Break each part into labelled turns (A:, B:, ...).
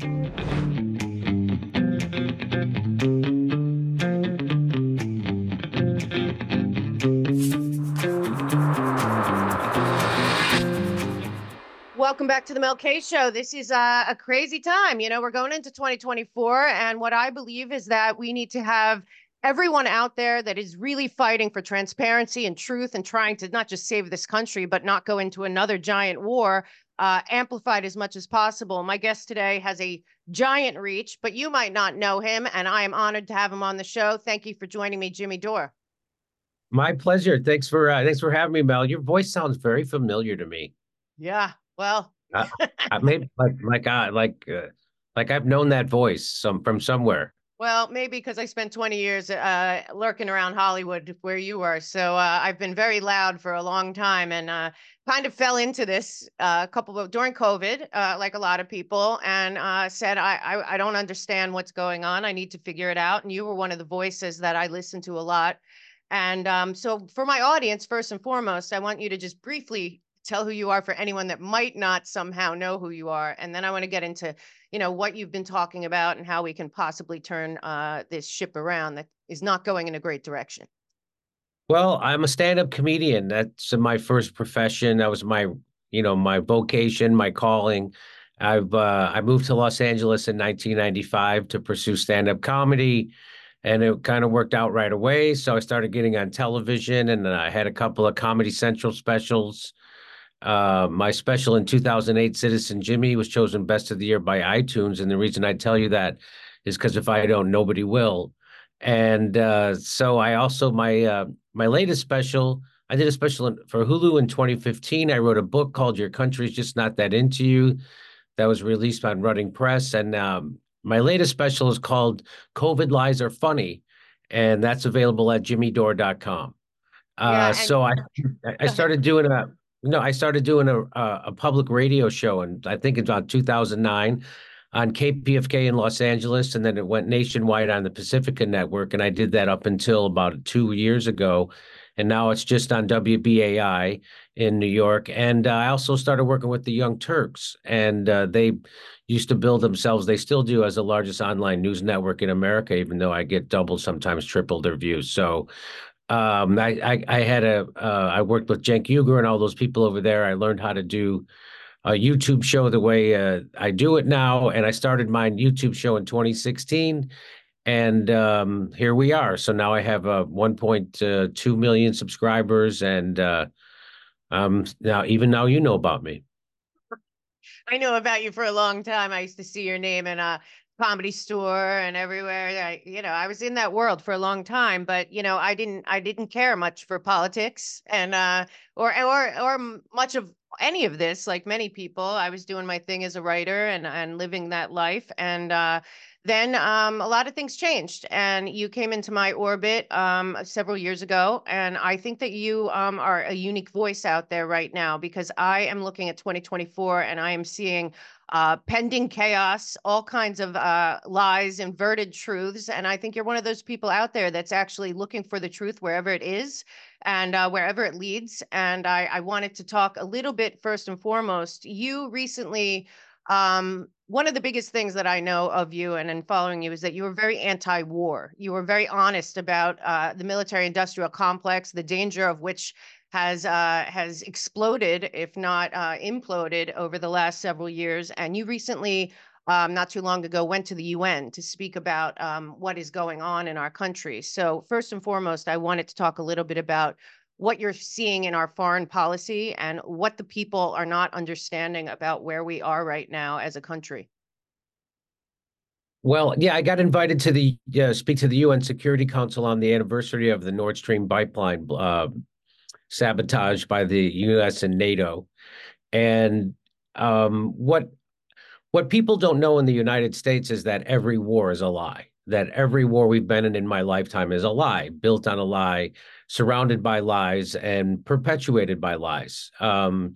A: Welcome back to the Mel K Show. This is uh, a crazy time. You know, we're going into 2024, and what I believe is that we need to have everyone out there that is really fighting for transparency and truth and trying to not just save this country, but not go into another giant war, uh, amplified as much as possible. My guest today has a giant reach, but you might not know him, and I am honored to have him on the show. Thank you for joining me, Jimmy Dore.
B: My pleasure. Thanks for uh, thanks for having me, Mel. Your voice sounds very familiar to me.
A: Yeah, well,
B: uh, maybe like like uh, like uh, like I've known that voice some from somewhere.
A: Well, maybe because I spent 20 years uh, lurking around Hollywood where you were. So uh, I've been very loud for a long time and uh, kind of fell into this uh, a couple of during COVID, uh, like a lot of people, and uh, said, I, I, I don't understand what's going on. I need to figure it out. And you were one of the voices that I listened to a lot. And um, so for my audience, first and foremost, I want you to just briefly tell who you are for anyone that might not somehow know who you are and then i want to get into you know what you've been talking about and how we can possibly turn uh, this ship around that is not going in a great direction.
B: Well i'm a stand-up comedian. That's my first profession. That was my you know my vocation my calling. I've uh, i moved to los angeles in 1995 to pursue stand-up comedy and it kind of worked out right away. So i started getting on television and i had a couple of comedy central specials uh, my special in 2008, Citizen Jimmy, was chosen Best of the Year by iTunes. And the reason I tell you that is because if I don't, nobody will. And uh, so I also my uh, my latest special. I did a special for Hulu in 2015. I wrote a book called Your Country's Just Not That Into You, that was released on Running Press. And um, my latest special is called COVID Lies Are Funny, and that's available at jimmydore.com. Uh, yeah, so I I started doing a no, I started doing a a public radio show, and I think it's about 2009 on KPFK in Los Angeles, and then it went nationwide on the Pacifica Network, and I did that up until about two years ago, and now it's just on WBAI in New York. And uh, I also started working with the Young Turks, and uh, they used to build themselves. They still do as the largest online news network in America, even though I get double, sometimes triple their views. So um, I, I, I had a uh, I worked with Cenk Uygur and all those people over there. I learned how to do a YouTube show the way uh, I do it now, and I started my YouTube show in 2016, and um, here we are. So now I have uh, 1.2 million subscribers, and uh, um, now even now you know about me.
A: I know about you for a long time. I used to see your name in uh, comedy store and everywhere. I, you know, I was in that world for a long time, but you know, I didn't, I didn't care much for politics and uh, or or or much of any of this. Like many people, I was doing my thing as a writer and and living that life. And uh, then um, a lot of things changed, and you came into my orbit um, several years ago. And I think that you um, are a unique voice out there right now because I am looking at 2024 and I am seeing uh, pending chaos, all kinds of uh, lies, inverted truths. And I think you're one of those people out there that's actually looking for the truth wherever it is and uh, wherever it leads. And I, I, wanted to talk a little bit first and foremost. You recently, um, one of the biggest things that I know of you and in following you is that you were very anti war. You were very honest about uh, the military industrial complex, the danger of which has uh, has exploded, if not uh, imploded, over the last several years. And you recently, um, not too long ago, went to the UN to speak about um, what is going on in our country. So first and foremost, I wanted to talk a little bit about what you're seeing in our foreign policy and what the people are not understanding about where we are right now as a country.
B: Well, yeah, I got invited to the uh, speak to the UN Security Council on the anniversary of the Nord Stream pipeline uh, sabotage by the U.S. and NATO. And um, what what people don't know in the United States is that every war is a lie. That every war we've been in in my lifetime is a lie, built on a lie, surrounded by lies, and perpetuated by lies. Um,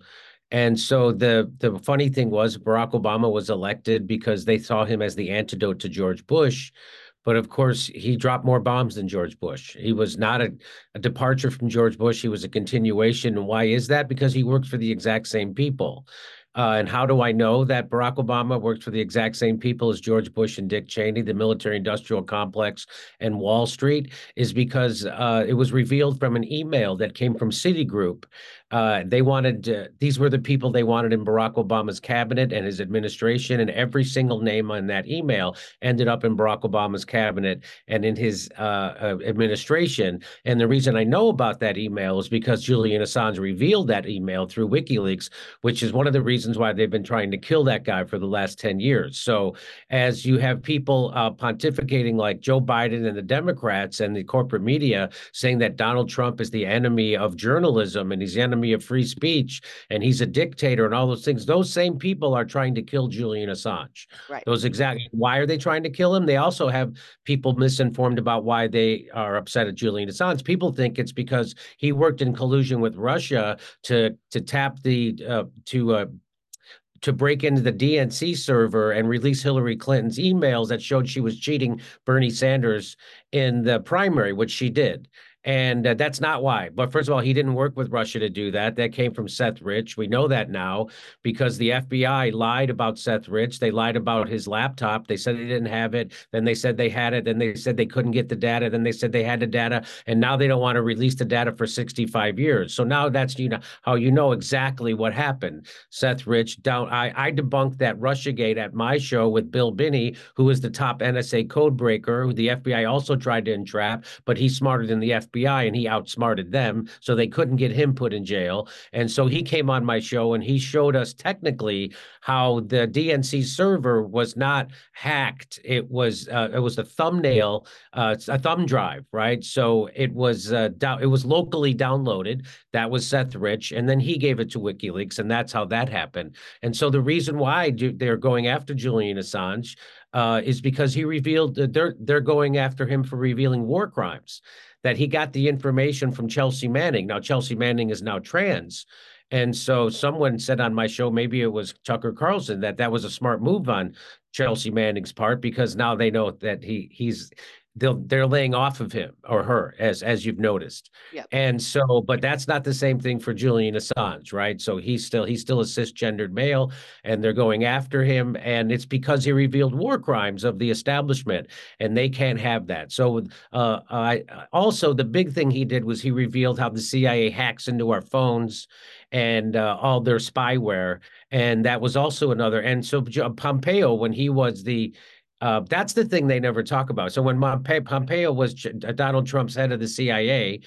B: and so the the funny thing was Barack Obama was elected because they saw him as the antidote to George Bush, but of course, he dropped more bombs than George Bush. He was not a, a departure from George Bush. He was a continuation. And why is that? Because he worked for the exact same people. Uh, and how do I know that Barack Obama works for the exact same people as George Bush and Dick Cheney, the military industrial complex and Wall Street? Is because uh, it was revealed from an email that came from Citigroup uh, they wanted uh, these were the people they wanted in Barack Obama's cabinet and his administration, and every single name on that email ended up in Barack Obama's cabinet and in his uh, uh, administration. And the reason I know about that email is because Julian Assange revealed that email through WikiLeaks, which is one of the reasons why they've been trying to kill that guy for the last ten years. So as you have people uh, pontificating like Joe Biden and the Democrats and the corporate media saying that Donald Trump is the enemy of journalism and he's the enemy of free speech and he's a dictator and all those things. Those same people are trying to kill Julian Assange.
A: Right.
B: Those exact why are they trying to kill him? They also have people misinformed about why they are upset at Julian Assange. People think it's because he worked in collusion with Russia to to tap the uh, to uh, to break into the DNC server and release Hillary Clinton's emails that showed she was cheating Bernie Sanders in the primary, which she did. And uh, that's not why. But first of all, he didn't work with Russia to do that. That came from Seth Rich. We know that now because the FBI lied about Seth Rich. They lied about his laptop. They said they didn't have it. Then they said they had it. Then they said they couldn't get the data. Then they said they had the data. And now they don't want to release the data for 65 years. So now that's you know how you know exactly what happened. Seth Rich down. I, I debunked that Russiagate at my show with Bill Binney, who is the top NSA code breaker, who the FBI also tried to entrap, but he's smarter than the FBI. FBI and he outsmarted them. So they couldn't get him put in jail. And so he came on my show and he showed us technically how the DNC server was not hacked. It was uh, it was a thumbnail, uh, a thumb drive, right? So it was uh, down, it was locally downloaded. That was Seth Rich, and then he gave it to WikiLeaks, and that's how that happened. And so the reason why they're going after Julian Assange uh, is because he revealed that they're they're going after him for revealing war crimes that he got the information from Chelsea Manning. Now, Chelsea Manning is now trans. And so someone said on my show, maybe it was Tucker Carlson, that that was a smart move on Chelsea Manning's part because now they know that he he's they'll they're laying off of him or her as as you've noticed.
A: Yeah
B: and so but that's not the same thing for julian assange right? So he's still he's still a cisgendered male and they're going after him and it's because he revealed war crimes of the establishment and they can't have that. So uh i also the big thing he did was he revealed how the cia hacks into our phones and uh, all their spyware and that was also another and so pompeo when he was the uh, that's the thing they never talk about. So when Pompeo was uh, Donald Trump's head of the CIA,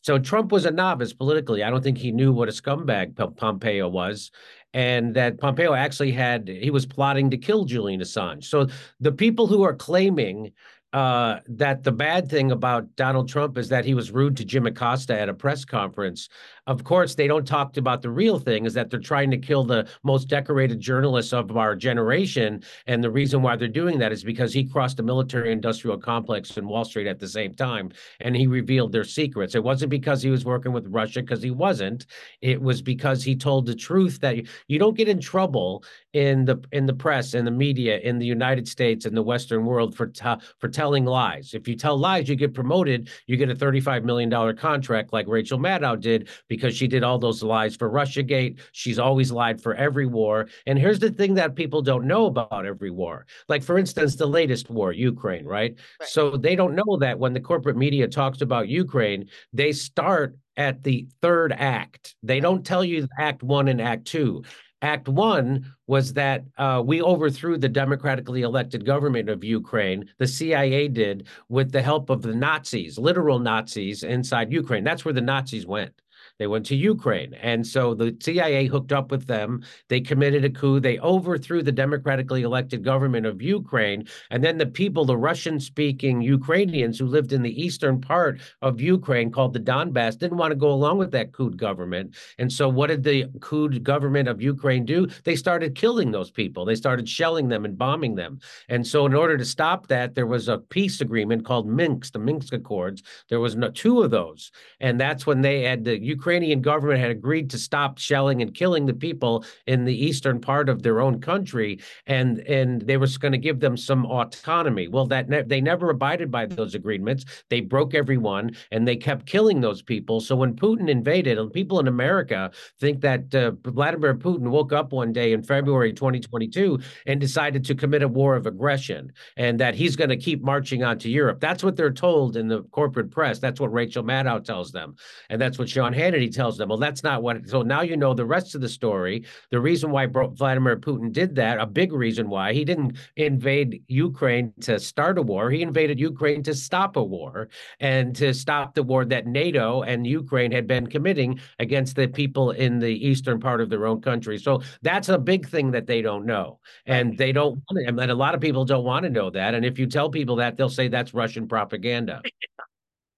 B: so Trump was a novice politically. I don't think he knew what a scumbag Pompeo was, and that Pompeo actually had he was plotting to kill Julian Assange. So the people who are claiming uh, that the bad thing about Donald Trump is that he was rude to Jim Acosta at a press conference. Of course, they don't talk about the real thing is that they're trying to kill the most decorated journalists of our generation. And the reason why they're doing that is because he crossed the military industrial complex in Wall Street at the same time and he revealed their secrets. It wasn't because he was working with Russia, because he wasn't. It was because he told the truth that you don't get in trouble in the in the press in the media in the United States in the Western world for for telling telling lies. If you tell lies, you get promoted, you get a $35 million contract like Rachel Maddow did because she did all those lies for Russiagate. She's always lied for every war. And here's the thing that people don't know about every war. Like, for instance, the latest war, Ukraine, right? right. So they don't know that when the corporate media talks about Ukraine, they start at the third act. They don't tell you act one and act two. Act one was that uh, we overthrew the democratically elected government of Ukraine. The CIA did with the help of the Nazis, literal Nazis inside Ukraine. That's where the Nazis went. They went to Ukraine. And so the CIA hooked up with them. They committed a coup. They overthrew the democratically elected government of Ukraine. And then the people, the Russian speaking Ukrainians who lived in the eastern part of Ukraine called the Donbass, didn't want to go along with that coup government. And so what did the coup government of Ukraine do? They started killing those people. They started shelling them and bombing them. And so in order to stop that, there was a peace agreement called Minsk, the Minsk Accords. There was no, two of those. And that's when they had the Ukraine Ukrainian government had agreed to stop shelling and killing the people in the eastern part of their own country, and and they were going to give them some autonomy. Well, that ne- they never abided by those agreements. They broke every one, and they kept killing those people. So when Putin invaded, and people in America think that uh, Vladimir Putin woke up one day in February 2022 and decided to commit a war of aggression, and that he's going to keep marching on to Europe. That's what they're told in the corporate press. That's what Rachel Maddow tells them, and that's what Sean Hannity tells them. Well, that's not what. So now you know the rest of the story. The reason why Vladimir Putin did that, a big reason why he didn't invade Ukraine to start a war. He invaded Ukraine to stop a war and to stop the war that NATO and Ukraine had been committing against the people in the eastern part of their own country. So that's a big thing that they don't know, and they don't. Want and a lot of people don't want to know that. And if you tell people that, they'll say that's Russian propaganda.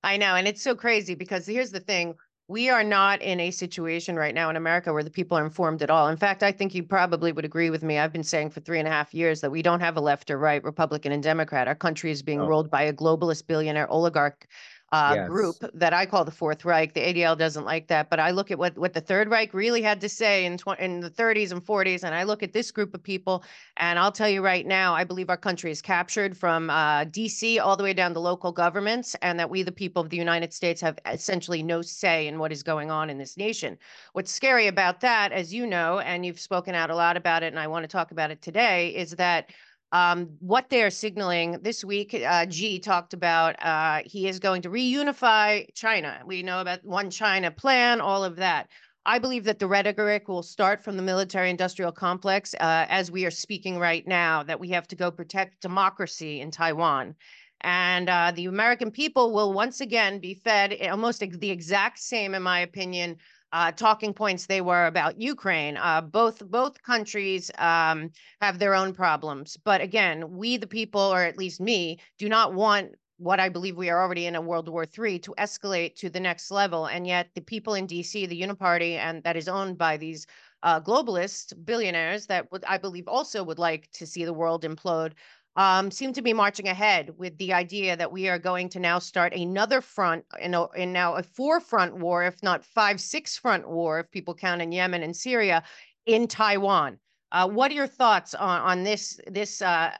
A: I know. And it's so crazy because here's the thing we are not in a situation right now in America where the people are informed at all. In fact, I think you probably would agree with me. I've been saying for three and a half years that we don't have a left or right, Republican and Democrat. Our country is being oh. ruled by a globalist billionaire oligarch uh, yes. group that I call the Fourth Reich. The ADL doesn't like that, but I look at what what the Third Reich really had to say in tw- in the 30s and 40s, and I look at this group of people, and I'll tell you right now, I believe our country is captured from uh, D.C. all the way down to local governments, and that we, the people of the United States, have essentially no say in what is going on in this nation. What's scary about that, as you know, and you've spoken out a lot about it, and I want to talk about it today, is that um, what they're signaling this week, uh, Xi talked about uh, he is going to reunify China. We know about one China plan, all of that. I believe that the rhetoric will start from the military industrial complex uh, as we are speaking right now, that we have to go protect democracy in Taiwan. And uh, the American people will once again be fed almost the exact same, in my opinion, uh, talking points they were about Ukraine. Uh, both both countries um, have their own problems, but again, we the people, or at least me, do not want what I believe we are already in a World War III to escalate to the next level. And yet, the people in DC, the Uniparty, and that is owned by these uh, globalist billionaires that would, I believe, also would like to see the world implode um, seem to be marching ahead with the idea that we are going to now start another front in, a, now a four front war, if not five, six front war, if people count in Yemen and Syria, in Taiwan. Uh, what are your thoughts on, on this this uh,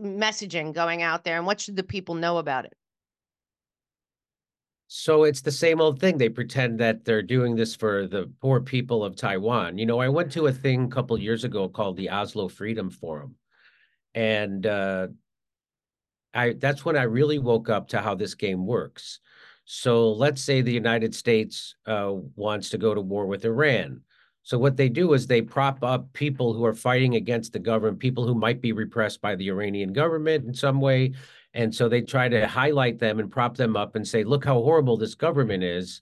A: messaging going out there, and what should the people know about it?
B: So it's the same old thing. They pretend that they're doing this for the poor people of Taiwan. You know, I went to a thing a couple years ago called the Oslo Freedom Forum and uh, I that's when I really woke up to how this game works. So let's say the United States uh, wants to go to war with Iran. So what they do is they prop up people who are fighting against the government, people who might be repressed by the Iranian government in some way. And so they try to highlight them and prop them up and say, look how horrible this government is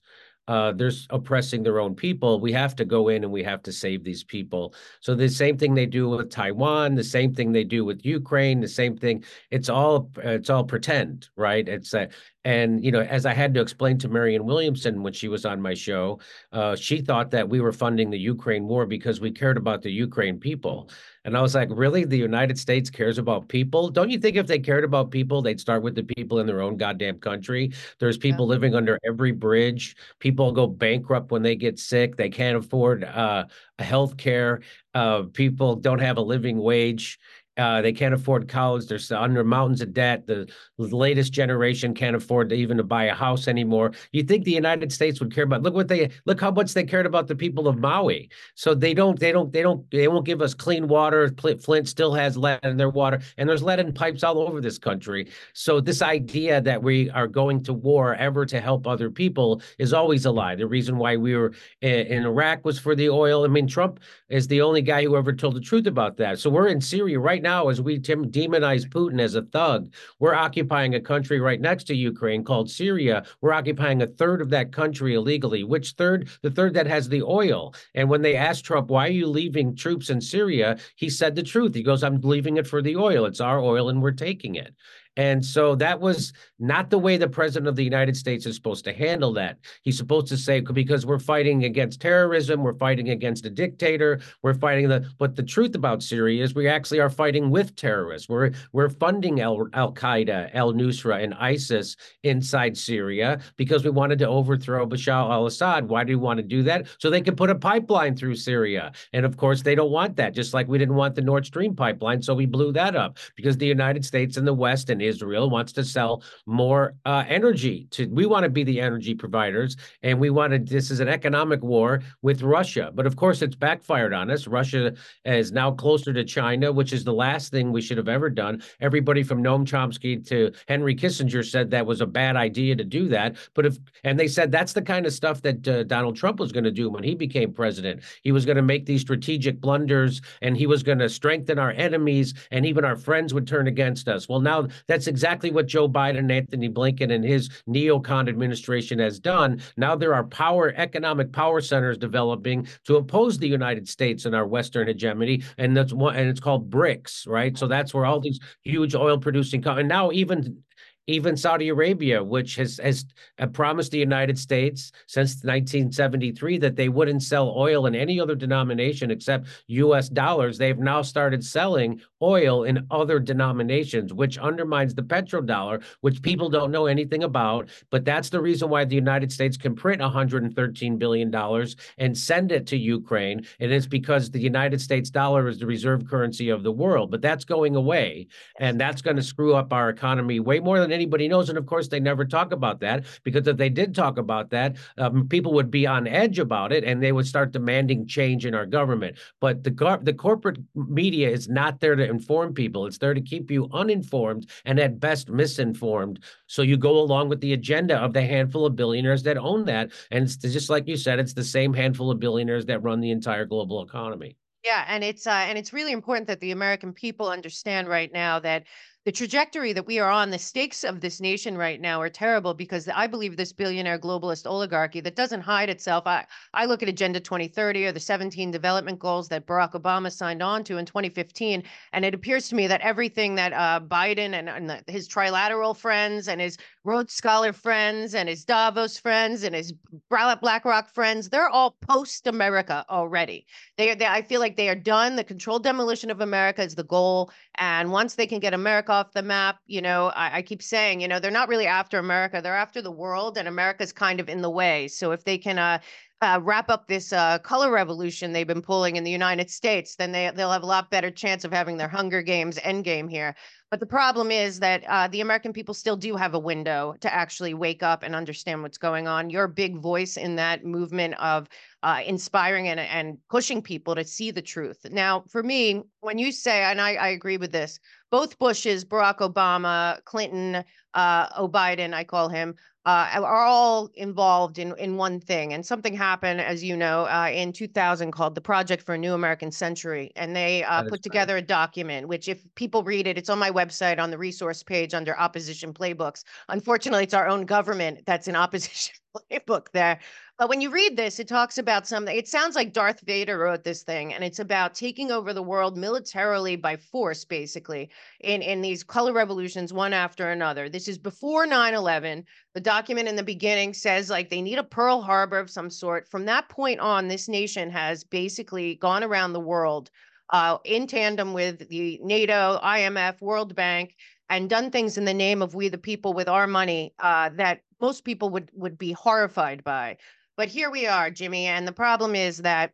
B: uh, they're oppressing their own people. We have to go in and we have to save these people. So the same thing they do with Taiwan, the same thing they do with Ukraine, the same thing. It's all it's all pretend, right? It's a, and you know, as I had to explain to Marianne Williamson when she was on my show, uh, she thought that we were funding the Ukraine war because we cared about the Ukraine people. And I was like, really? The United States cares about people? Don't you think if they cared about people, they'd start with the people in their own goddamn country? There's people yeah. living under every bridge. People go bankrupt when they get sick. They can't afford uh, health care. Uh, people don't have a living wage. Uh, they can't afford college. They're under mountains of debt. The, latest generation can't afford to even to buy a house anymore. You think the United States would care about? Look what they look how much they cared about the people of Maui. So they don't. They don't. They don't. They won't give us clean water. Flint still has lead in their water, and there's lead in pipes all over this country. So this idea that we are going to war ever to help other people is always a lie. The reason why we were in, in Iraq was for the oil. I mean, Trump is the only guy who ever told the truth about that. So we're in Syria right now as we demonize Putin as a thug. We're occupying a country right next to Ukraine called Syria. We're occupying a third of that country illegally. Which third? The third that has the oil. And when they asked Trump, why are you leaving troops in Syria? He said the truth. He goes, I'm leaving it for the oil. It's our oil and we're taking it. And so that was not the way the president of the United States is supposed to handle that. He's supposed to say, because we're fighting against terrorism, we're fighting against a dictator, we're fighting the, but the truth about Syria is we actually are fighting with terrorists. We're, we're funding Al, Al Qaeda, Al Nusra, and ISIS inside Syria because we wanted to overthrow Bashar al Assad. Why do we want to do that? So they can put a pipeline through Syria. And of course, they don't want that, just like we didn't want the Nord Stream pipeline. So we blew that up because the United States and the West and Israel wants to sell more uh, energy to we want to be the energy providers and we wanted this is an economic war with Russia. But of course, it's backfired on us. Russia is now closer to China, which is the last thing we should have ever done. Everybody from Noam Chomsky to Henry Kissinger said that was a bad idea to do that. But if and they said that's the kind of stuff that uh, Donald Trump was going to do when he became president. He was going to make these strategic blunders and he was going to strengthen our enemies and even our friends would turn against us. Well, now that's exactly what Joe Biden and Antony Blinken and his neocon administration has done. Now there are power, economic power centers developing to oppose the United States and our Western hegemony, and that's one, and it's called BRICS, right? So that's where all these huge oil producing, and now even even Saudi Arabia, which has has uh, promised the United States since 1973 that they wouldn't sell oil in any other denomination except U.S. dollars, they've now started selling oil in other denominations, which undermines the petrodollar, which people don't know anything about. But that's the reason why the United States can print 113 billion dollars and send it to Ukraine, and it's because the United States dollar is the reserve currency of the world. But that's going away, and that's going to screw up our economy way more than anybody knows. And of course, they never talk about that because if they did talk about that, um, people would be on edge about it and they would start demanding change in our government. But the the corporate media is not there to inform people. It's there to keep you uninformed and at best misinformed. So you go along with the agenda of the handful of billionaires that own that. And it's just like you said, it's the same handful of billionaires that run the entire global economy.
A: Yeah, and it's uh, and it's really important that the American people understand right now that the trajectory that we are on, the stakes of this nation right now are terrible because I believe this billionaire globalist oligarchy that doesn't hide itself. I, I look at Agenda 2030 or the 17 development goals that Barack Obama signed on to in 2015. And it appears to me that everything that uh, Biden and, and his trilateral friends and his Rhodes Scholar friends and his Davos friends and his BlackRock friends, they're all post America already. They, they, I feel like they are done. The controlled demolition of America is the goal. And once they can get America off the map. You know, I, I, keep saying, you know, they're not really after America; they're after the world, and America's kind of in the way. So if they can uh, uh, wrap up this uh, color revolution they've been pulling in the United States, then they they'll have a lot better chance of having their Hunger Games endgame here. But the problem is that uh, the American people still do have a window to actually wake up and understand what's going on. You're big voice in that movement of uh, inspiring and, and pushing people to see the truth. Now, for me, when you say, and I, I agree with this, both Bushes, Barack Obama, Clinton, uh, Biden, I call him, uh, are all involved in, in one thing. And something happened, as you know, uh, in 2000 called the Project for a New American Century. And they uh, put together right. a document, which, if people read it, it's on my website on the resource page under opposition playbooks. Unfortunately, it's our own government that's in opposition playbook there. But when you read this, it talks about something. It sounds like Darth Vader wrote this thing, and it's about taking over the world militarily by force, basically, in, in these color revolutions, one after another. This is before 9 11. The document in the beginning says like they need a Pearl Harbor of some sort. From that point on, this nation has basically gone around the world uh, in tandem with the NATO, IMF, World Bank, and done things in the name of we the people with our money uh, that most people would would be horrified by. But here we are, Jimmy, and the problem is that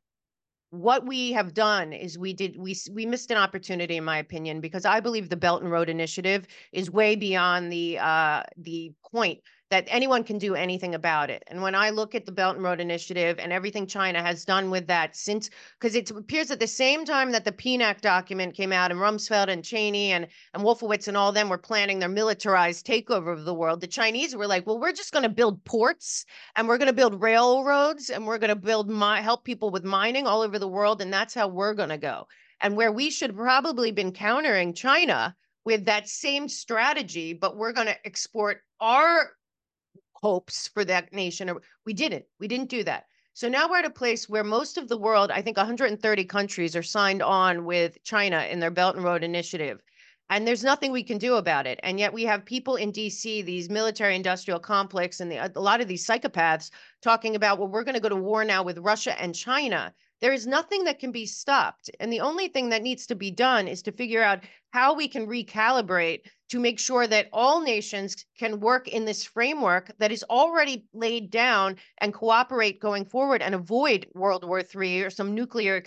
A: what we have done is we did we we missed an opportunity in my opinion because I believe the Belt and Road Initiative is way beyond the uh the point that anyone can do anything about it. And when I look at the Belt and Road Initiative and everything China has done with that since, because it appears at the same time that the PNAC document came out and Rumsfeld and Cheney and, and Wolfowitz and all them were planning their militarized takeover of the world, the Chinese were like, well, we're just going to build ports and we're going to build railroads and we're going to build, my, help people with mining all over the world. And that's how we're going to go. And where we should probably been countering China with that same strategy, but we're going to export our hopes for that nation. We didn't. We didn't do that. So now we're at a place where most of the world, I think 130 countries are signed on with China in their Belt and Road Initiative. and there's nothing we can do about it. And yet we have people in DC, these military industrial complex, and the, a lot of these psychopaths talking about, well, we're going to go to war now with Russia and China. There is nothing that can be stopped. And the only thing that needs to be done is to figure out how we can recalibrate to make sure that all nations can work in this framework that is already laid down and cooperate going forward and avoid World War III or some nuclear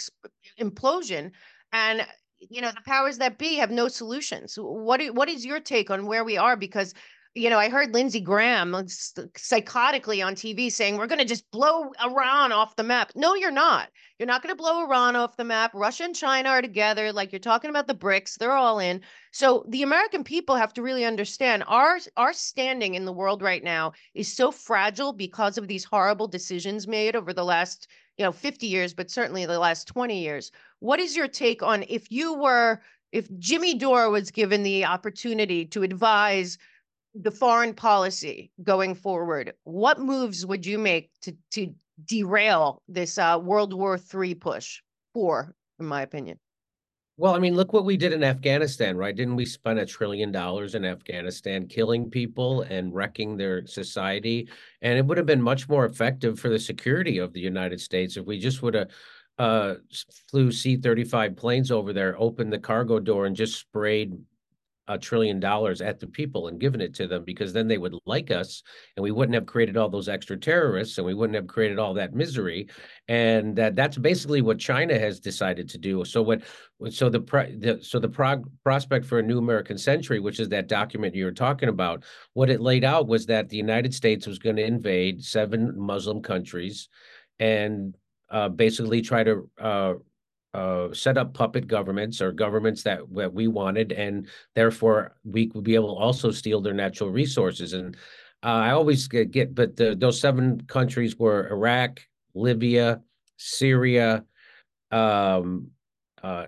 A: implosion. And you know the powers that be have no solutions. What what is your take on where we are? Because you know, I heard Lindsey Graham uh, psychotically on TV saying, we're going to just blow Iran off the map. No, you're not. You're not going to blow Iran off the map. Russia and China are together. Like you're talking about the BRICS, they're all in. So the American people have to really understand our, our standing in the world right now is so fragile because of these horrible decisions made over the last, you know, 50 years, but certainly the last 20 years. What is your take on if you were, if Jimmy Dore was given the opportunity to advise the foreign policy going forward, what moves would you make to to derail this uh, World War III push? For, in my opinion.
B: Well, I mean, look what we did in Afghanistan, right? Didn't we spend a trillion dollars in Afghanistan killing people and wrecking their society? And it would have been much more effective for the security of the United States if we just would have uh, flew C 35 planes over there, opened the cargo door, and just sprayed a trillion dollars at the people and given it to them because then they would like us and we wouldn't have created all those extra terrorists and we wouldn't have created all that misery. And that that's basically what China has decided to do. So what so the, the so the prog, prospect for a new American century which is that document you were talking about what it laid out was that the United States was going to invade seven Muslim countries and uh, basically try to uh, uh, set up puppet governments or governments that, that we wanted, and therefore we would be able to also steal their natural resources. And uh, I always get, but the, those seven countries were Iraq, Libya, Syria, um, uh,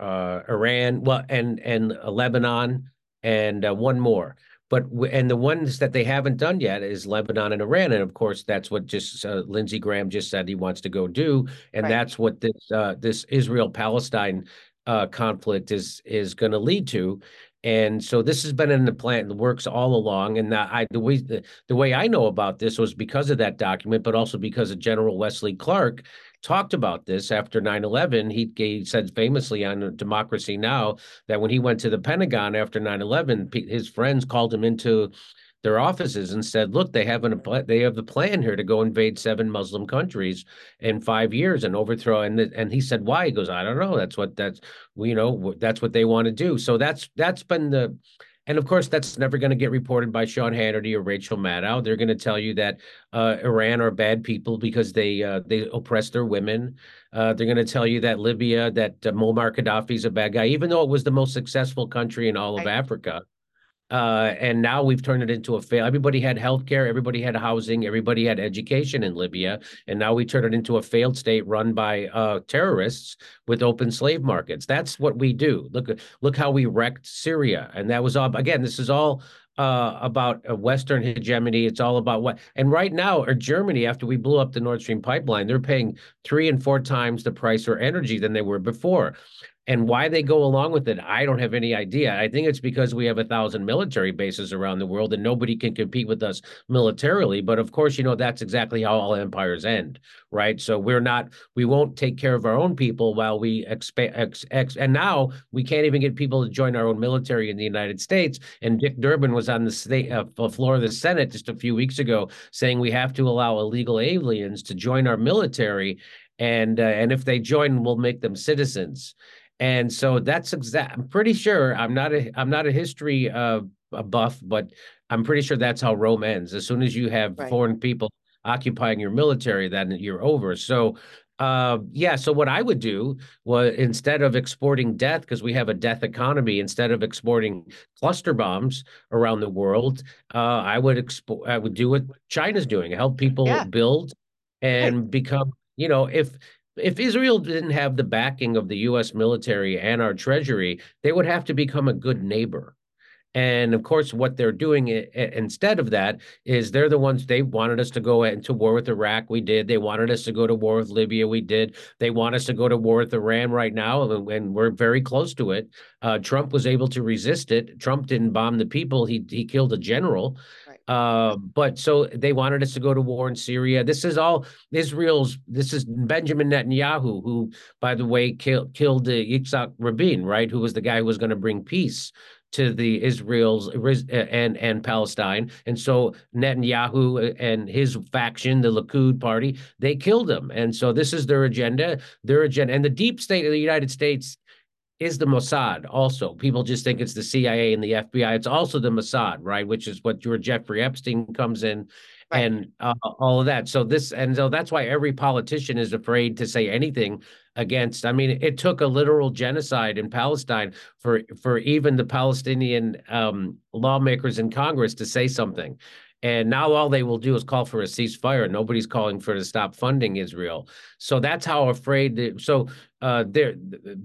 B: uh, Iran, well, and and Lebanon, and uh, one more. But and the ones that they haven't done yet is Lebanon and Iran, and of course that's what just uh, Lindsey Graham just said he wants to go do, and right. that's what this uh, this Israel Palestine uh, conflict is is going to lead to. And so this has been in the plan, the works all along. And I, the way the, the way I know about this was because of that document, but also because of General Wesley Clark talked about this after 9-11 he, he, said famously on democracy now that when he went to the pentagon after 9-11 his friends called him into their offices and said look they have an they have the plan here to go invade seven muslim countries in five years and overthrow and and he said why he goes i don't know that's what that's you know that's what they want to do so that's that's been the and of course, that's never going to get reported by Sean Hannity or Rachel Maddow. They're going to tell you that uh, Iran are bad people because they uh, they oppress their women. Uh, they're going to tell you that Libya, that uh, Muammar Gaddafi is a bad guy, even though it was the most successful country in all of. Africa. Uh, and now we've turned it into a fail. Everybody had healthcare, everybody had housing, everybody had education in Libya, and now we turn it into a failed state run by uh, terrorists with open slave markets. That's what we do. Look, look how we wrecked Syria, and that was all. Again, this is all uh, about Western hegemony. It's all about what. And right now, or Germany, after we blew up the Nord Stream pipeline, they're paying three and four times the price for energy than they were before. And why they go along with it, I don't have any idea. I think it's because we have a thousand military bases around the world and nobody can compete with us militarily. But of course, you know, that's exactly how all empires end, right? So we're not, we won't take care of our own people while we expand. Ex, ex, and now we can't even get people to join our own military in the United States. And Dick Durbin was on the state, uh, floor of the Senate just a few weeks ago saying we have to allow illegal aliens to join our military. And, uh, and if they join, we'll make them citizens. And so that's exact. I'm pretty sure I'm not a I'm not a history uh, a buff, but I'm pretty sure that's how Rome ends. As soon as you have right. foreign people occupying your military, then you're over. So uh, yeah. So what I would do was instead of exporting death, because we have a death economy, instead of exporting cluster bombs around the world, uh, I would export. I would do what China's doing: help people yeah. build and become. You know, if if Israel didn't have the backing of the US military and our treasury, they would have to become a good neighbor. And of course, what they're doing instead of that is they're the ones they wanted us to go into war with Iraq. We did. They wanted us to go to war with Libya. We did. They want us to go to war with Iran right now, and we're very close to it. Uh, Trump was able to resist it. Trump didn't bomb the people. He he killed a general. Uh, but so they wanted us to go to war in Syria. This is all Israel's. This is Benjamin Netanyahu, who, by the way, killed killed uh, Yitzhak Rabin, right? Who was the guy who was going to bring peace to the Israel's uh, and and Palestine. And so Netanyahu uh, and his faction, the Likud party, they killed him. And so this is their agenda. Their agenda and the deep state of the United States is the Mossad also. People just think it's the CIA and the FBI. It's also the Mossad, right? Which is what your Jeffrey Epstein comes in right. and uh, all of that. So this and so that's why every politician is afraid to say anything against. I mean, it took a literal genocide in Palestine for for even the Palestinian um, lawmakers in Congress to say something. And now all they will do is call for a ceasefire. Nobody's calling for to stop funding Israel. So that's how afraid. They, so uh, their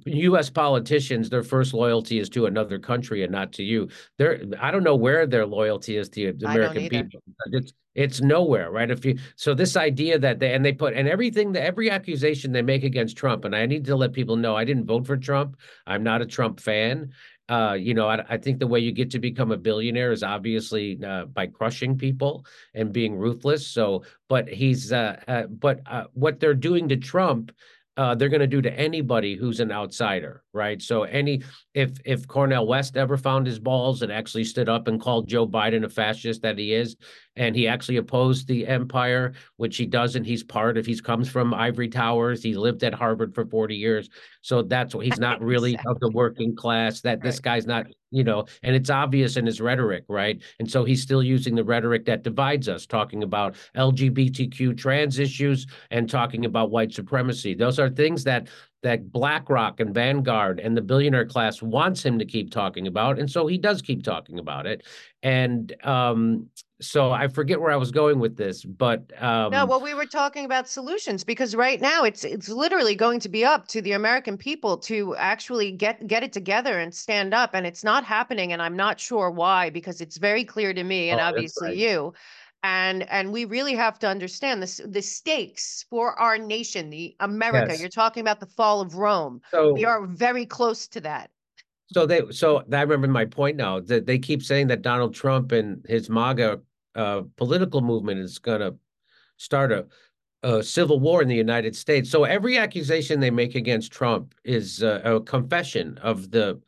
B: U.S. politicians, their first loyalty is to another country and not to you. They're I don't know where their loyalty is to the American people. It's it's nowhere, right? If you so this idea that they and they put and everything that every accusation they make against Trump, and I need to let people know I didn't vote for Trump. I'm not a Trump fan. Uh, you know, I, I, think the way you get to become a billionaire is obviously uh, by crushing people and being ruthless. So, but he's, uh, uh but uh, what they're doing to Trump uh, they're going to do to anybody who's an outsider, right? So any if if Cornel West ever found his balls and actually stood up and called Joe Biden a fascist that he is, and he actually opposed the empire, which he doesn't. He's part of. He comes from ivory towers. He lived at Harvard for forty years, so that's what he's not really exactly. of the working class. That right. this guy's not, you know, and it's obvious in his rhetoric, right? And so he's still using the rhetoric that divides us, talking about LGBTQ trans issues and talking about white supremacy. Those are things that that BlackRock and Vanguard and the billionaire class wants him to keep talking about, and so he does keep talking about it. And um, so I forget where I was going with this, but um,
A: no. Well, we were talking about solutions because right now it's it's literally going to be up to the American people to actually get get it together and stand up, and it's not happening, and I'm not sure why because it's very clear to me and oh, obviously right. you and and we really have to understand this the stakes for our nation the america. Yes. you're talking about the fall of rome. So we are very close to that.
B: So they so i remember my point now that they keep saying that donald trump and his maga uh, political movement is going to start a, a, civil war in the united states. So every accusation they make against trump is uh, a confession of the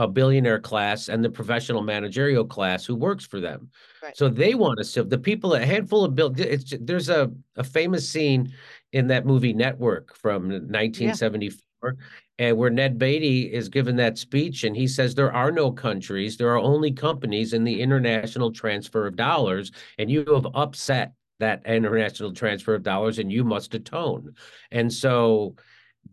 B: a billionaire class and the professional managerial class who works for them. Right. So they want to save the people. A handful of bill. It's there's a a famous scene in that movie Network from 1974. Yeah. And where Ned Beatty is given that speech, and he says there are no countries, there are only companies in the international transfer of dollars, and you have upset that international transfer of dollars, and you must atone. And so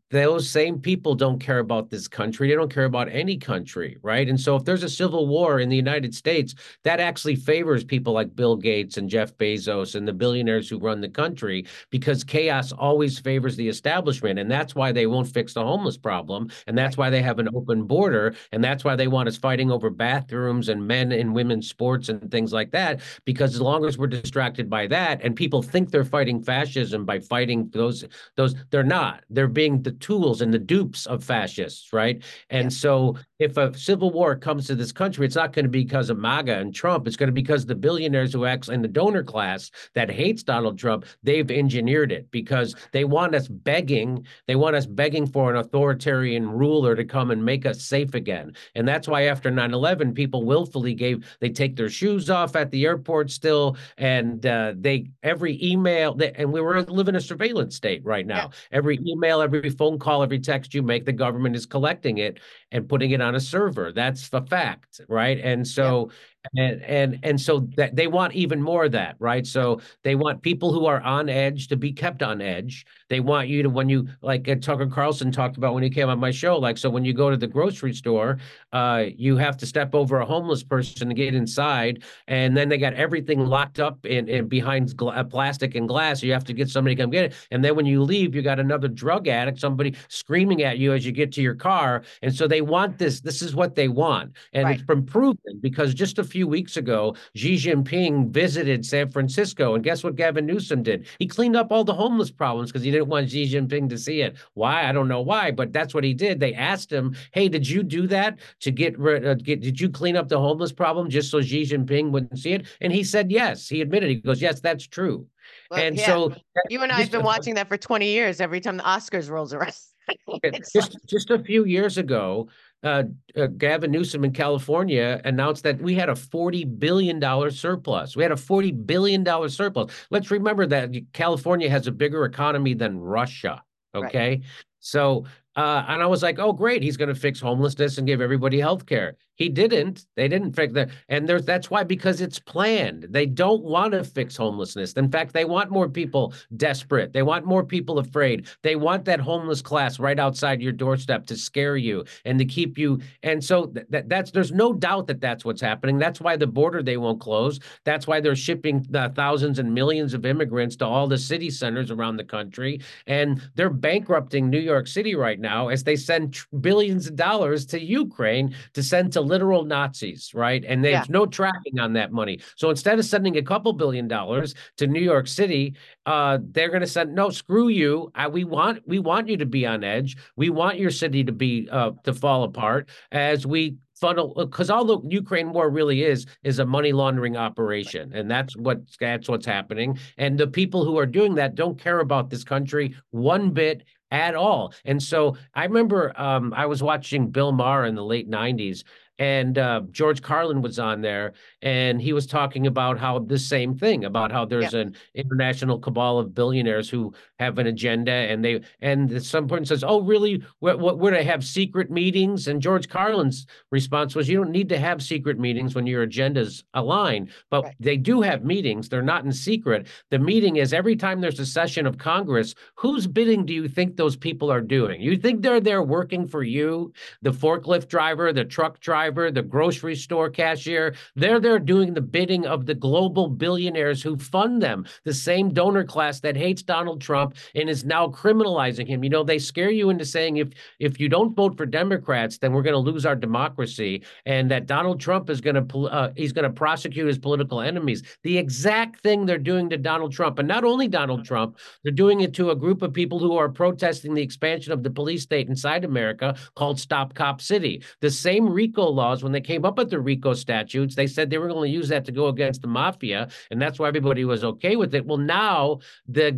B: those same people don't care about this country. They don't care about any country, right? And so if there's a civil war in the United States, that actually favors people like Bill Gates and Jeff Bezos and the billionaires who run the country because chaos always favors the establishment. And that's why they won't fix the homeless problem. And that's why they have an open border. And that's why they want us fighting over bathrooms and men and women's sports and things like that. Because as long as we're distracted by that and people think they're fighting fascism by fighting those, those, they're not. They're being the tools and the dupes of fascists, right? And yeah. so if a civil war comes to this country, it's not going to be because of MAGA and Trump. It's going to be because the billionaires who actually in the donor class that hates Donald Trump, they've engineered it because they want us begging, they want us begging for an authoritarian ruler to come and make us safe again. And that's why after 9-11, people willfully gave, they take their shoes off at the airport still, and uh, they every email, they, and we were living a surveillance state right now. Yeah. Every email, every phone phone call, every text you make, the government is collecting it and putting it on a server. That's the fact, right? And so and and and so that they want even more of that right? So they want people who are on edge to be kept on edge. They want you to when you like uh, tucker carlson talked about when he came on my show like so when you go to the grocery store uh you have to step over a homeless person to get inside and then they got everything locked up in, in behind gla- uh, plastic and glass so you have to get somebody to come get it. And then when you leave you got another drug addict somebody screaming at you as you get to your car. And so they want this this is what they want. And right. it's been proven because just a few few weeks ago, Xi Jinping visited San Francisco, and guess what Gavin Newsom did? He cleaned up all the homeless problems because he didn't want Xi Jinping to see it. Why? I don't know why, but that's what he did. They asked him, "Hey, did you do that to get rid? Uh, get, did you clean up the homeless problem just so Xi Jinping wouldn't see it?" And he said, "Yes." He admitted. He goes, "Yes, that's true."
A: Well, and yeah. so you and I have been watching that for 20 years every time the Oscars rolls around.
B: just just a few years ago, uh, uh, Gavin Newsom in California announced that we had a $40 billion surplus. We had a $40 billion surplus. Let's remember that California has a bigger economy than Russia. Okay. Right. So, uh, and I was like, oh, great. He's going to fix homelessness and give everybody health care. He didn't. They didn't fix that. And there's that's why because it's planned. They don't want to fix homelessness. In fact, they want more people desperate. They want more people afraid. They want that homeless class right outside your doorstep to scare you and to keep you. And so that that's there's no doubt that that's what's happening. That's why the border they won't close. That's why they're shipping uh, thousands and millions of immigrants to all the city centers around the country. And they're bankrupting New York City right now as they send billions of dollars to Ukraine to send to literal Nazis, right? And there's yeah. no tracking on that money. So instead of sending a couple billion dollars to New York City, uh, they're going to send no. Screw you. I, we want we want you to be on edge. We want your city to be uh, to fall apart as we funnel because all the Ukraine war really is is a money laundering operation, and that's what that's what's happening. And the people who are doing that don't care about this country one bit at all. And so I remember um, I was watching Bill Maher in the late '90s, and uh, George Carlin was on there, and he was talking about how the same thing about how there's yeah. an international cabal of billionaires who have an agenda, and they and at some point says, "Oh, really? What would I have secret meetings?" And George Carlin's response was, "You don't need to have secret meetings when your agendas align, but right. they do have meetings. They're not in secret. The meeting is every time there's a session of Congress. Whose bidding do you think those people are doing? You think they're there working for you, the forklift driver, the truck driver?" Driver, the grocery store cashier. They're there doing the bidding of the global billionaires who fund them, the same donor class that hates Donald Trump and is now criminalizing him. You know, they scare you into saying if if you don't vote for Democrats, then we're going to lose our democracy, and that Donald Trump is going to uh, he's going to prosecute his political enemies. The exact thing they're doing to Donald Trump, and not only Donald Trump, they're doing it to a group of people who are protesting the expansion of the police state inside America called Stop Cop City. The same RICO laws, when they came up with the RICO statutes, they said they were going to use that to go against the mafia, and that's why everybody was okay with it. Well, now the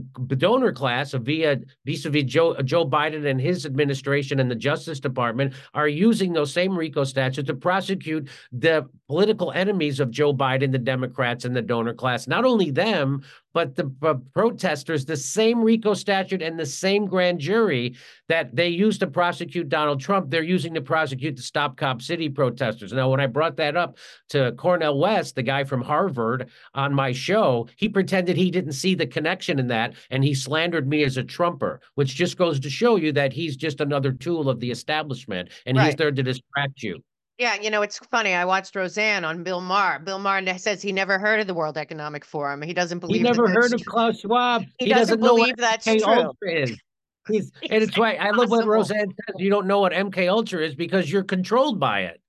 B: donor class uh, via vis-a-vis Joe, uh, Joe Biden and his administration and the Justice Department are using those same RICO statutes to prosecute the political enemies of Joe Biden, the Democrats, and the donor class. Not only them, but the uh, protesters, the same RICO statute and the same grand jury that they used to prosecute Donald Trump, they're using to prosecute the Stop Cop City protesters. Now, when I brought that up to Cornel West, the guy from Harvard, on my show, he pretended he didn't see the connection in that, and he slandered me as a Trumper, which just goes to show you that he's just another tool of the establishment, and right. he's there to distract you.
A: Yeah, you know, it's funny. I watched Roseanne on Bill Maher. Bill Maher says he never heard of the World Economic Forum. He doesn't believe.
B: He never heard of Klaus Schwab.
A: He, he doesn't, doesn't believe that's MK true. Ultra is.
B: He's, and it's why I love what Roseanne says. You don't know what MK Ultra is because you're controlled by it.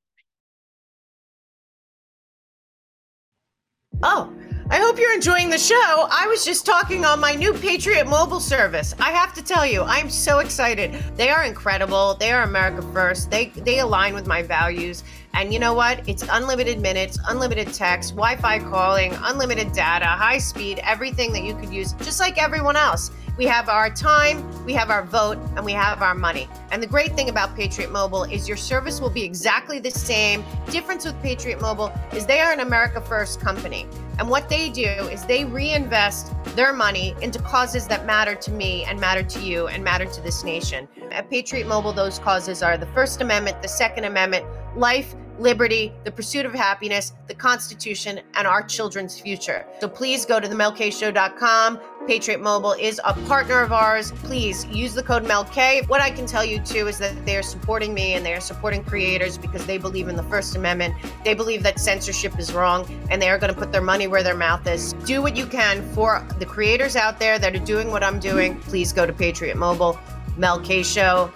A: Oh, I hope you're enjoying the show. I was just talking on my new Patriot mobile service. I have to tell you, I'm so excited. They are incredible. They are America first. They they align with my values. And you know what? It's unlimited minutes, unlimited text, Wi-Fi calling, unlimited data, high speed, everything that you could use just like everyone else. We have our time, we have our vote, and we have our money. And the great thing about Patriot Mobile is your service will be exactly the same. Difference with Patriot Mobile is they are an America First company. And what they do is they reinvest their money into causes that matter to me and matter to you and matter to this nation. At Patriot Mobile, those causes are the First Amendment, the Second Amendment, life liberty, the pursuit of happiness, the Constitution, and our children's future. So please go to themelkshow.com. Patriot Mobile is a partner of ours. Please use the code MELK. What I can tell you too is that they are supporting me and they are supporting creators because they believe in the First Amendment. They believe that censorship is wrong and they are going to put their money where their mouth is. Do what you can for the creators out there that are doing what I'm doing. Please go to Patriot Mobile, MELK Show.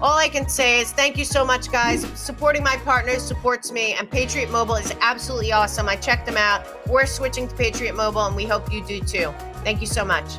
A: All I can say is thank you so much, guys. Supporting my partners supports me, and Patriot Mobile is absolutely awesome. I checked them out. We're switching to Patriot Mobile, and we hope you do too. Thank you so much.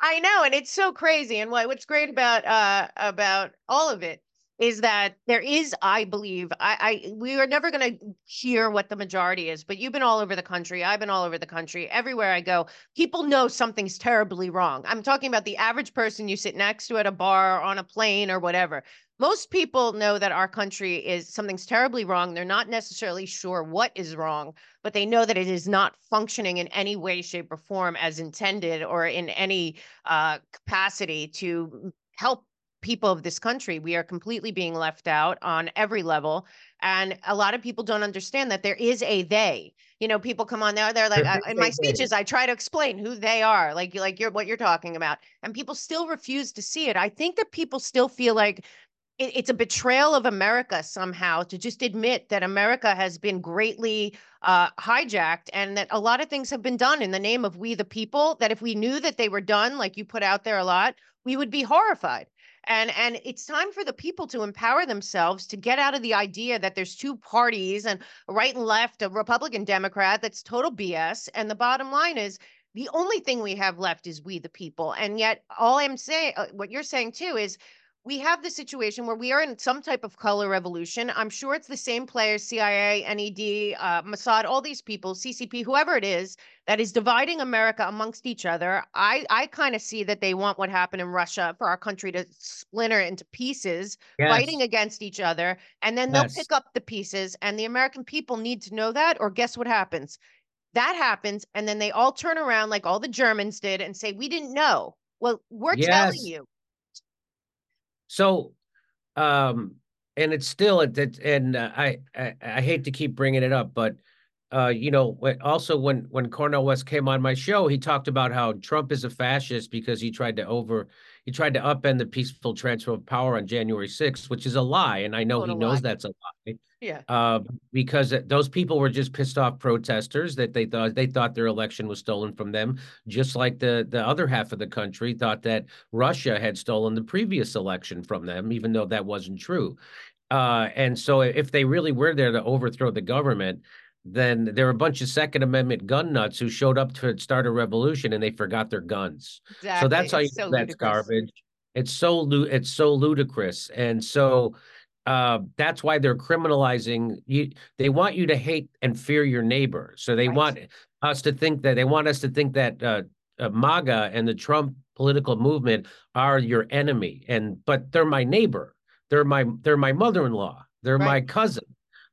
A: I know, and it's so crazy. And what, what's great about uh about all of it is that there is, I believe, I, I we are never going to hear what the majority is, but you've been all over the country. I've been all over the country. Everywhere I go, people know something's terribly wrong. I'm talking about the average person you sit next to at a bar, or on a plane, or whatever. Most people know that our country is something's terribly wrong. They're not necessarily sure what is wrong, but they know that it is not functioning in any way, shape, or form as intended or in any uh, capacity to help people of this country. We are completely being left out on every level. And a lot of people don't understand that there is a they. You know, people come on there, they're like, I, in my speeches, I try to explain who they are, like, like you're what you're talking about. And people still refuse to see it. I think that people still feel like it, it's a betrayal of America somehow to just admit that America has been greatly uh, hijacked and that a lot of things have been done in the name of we the people. That if we knew that they were done, like you put out there a lot, we would be horrified and and it's time for the people to empower themselves to get out of the idea that there's two parties and right and left a republican democrat that's total bs and the bottom line is the only thing we have left is we the people. And yet all i'm saying uh, what you're saying too is we have the situation where we are in some type of color revolution. I'm sure it's the same players, CIA, NED, uh, Mossad, all these people, CCP, whoever it is, that is dividing America amongst each other. I, I kind of see that they want what happened in Russia for our country to splinter into pieces, yes. fighting against each other. And then they'll yes. pick up the pieces. And the American people need to know that. Or guess what happens? That happens. And then they all turn around like all the Germans did and say, We didn't know. Well, we're yes. telling you
B: so, um, and it's still it, and uh, I, I I hate to keep bringing it up, but uh, you know, also when when Cornel West came on my show, he talked about how Trump is a fascist because he tried to over he tried to upend the peaceful transfer of power on January 6th, which is a lie, and I know Total he knows lie. that's a lie.
A: Yeah.
B: Uh, because those people were just pissed off protesters that they thought they thought their election was stolen from them, just like the the other half of the country thought that Russia had stolen the previous election from them, even though that wasn't true. Uh, and so, if they really were there to overthrow the government, then there are a bunch of Second Amendment gun nuts who showed up to start a revolution and they forgot their guns. Exactly. So that's how you so that's ludicrous. garbage. It's so it's so ludicrous, and so uh, that's why they're criminalizing you. They want you to hate and fear your neighbor. So they right. want us to think that they want us to think that uh, uh, MAGA and the Trump political movement are your enemy, and but they're my neighbor. They're my they're my mother-in-law. They're right. my cousin.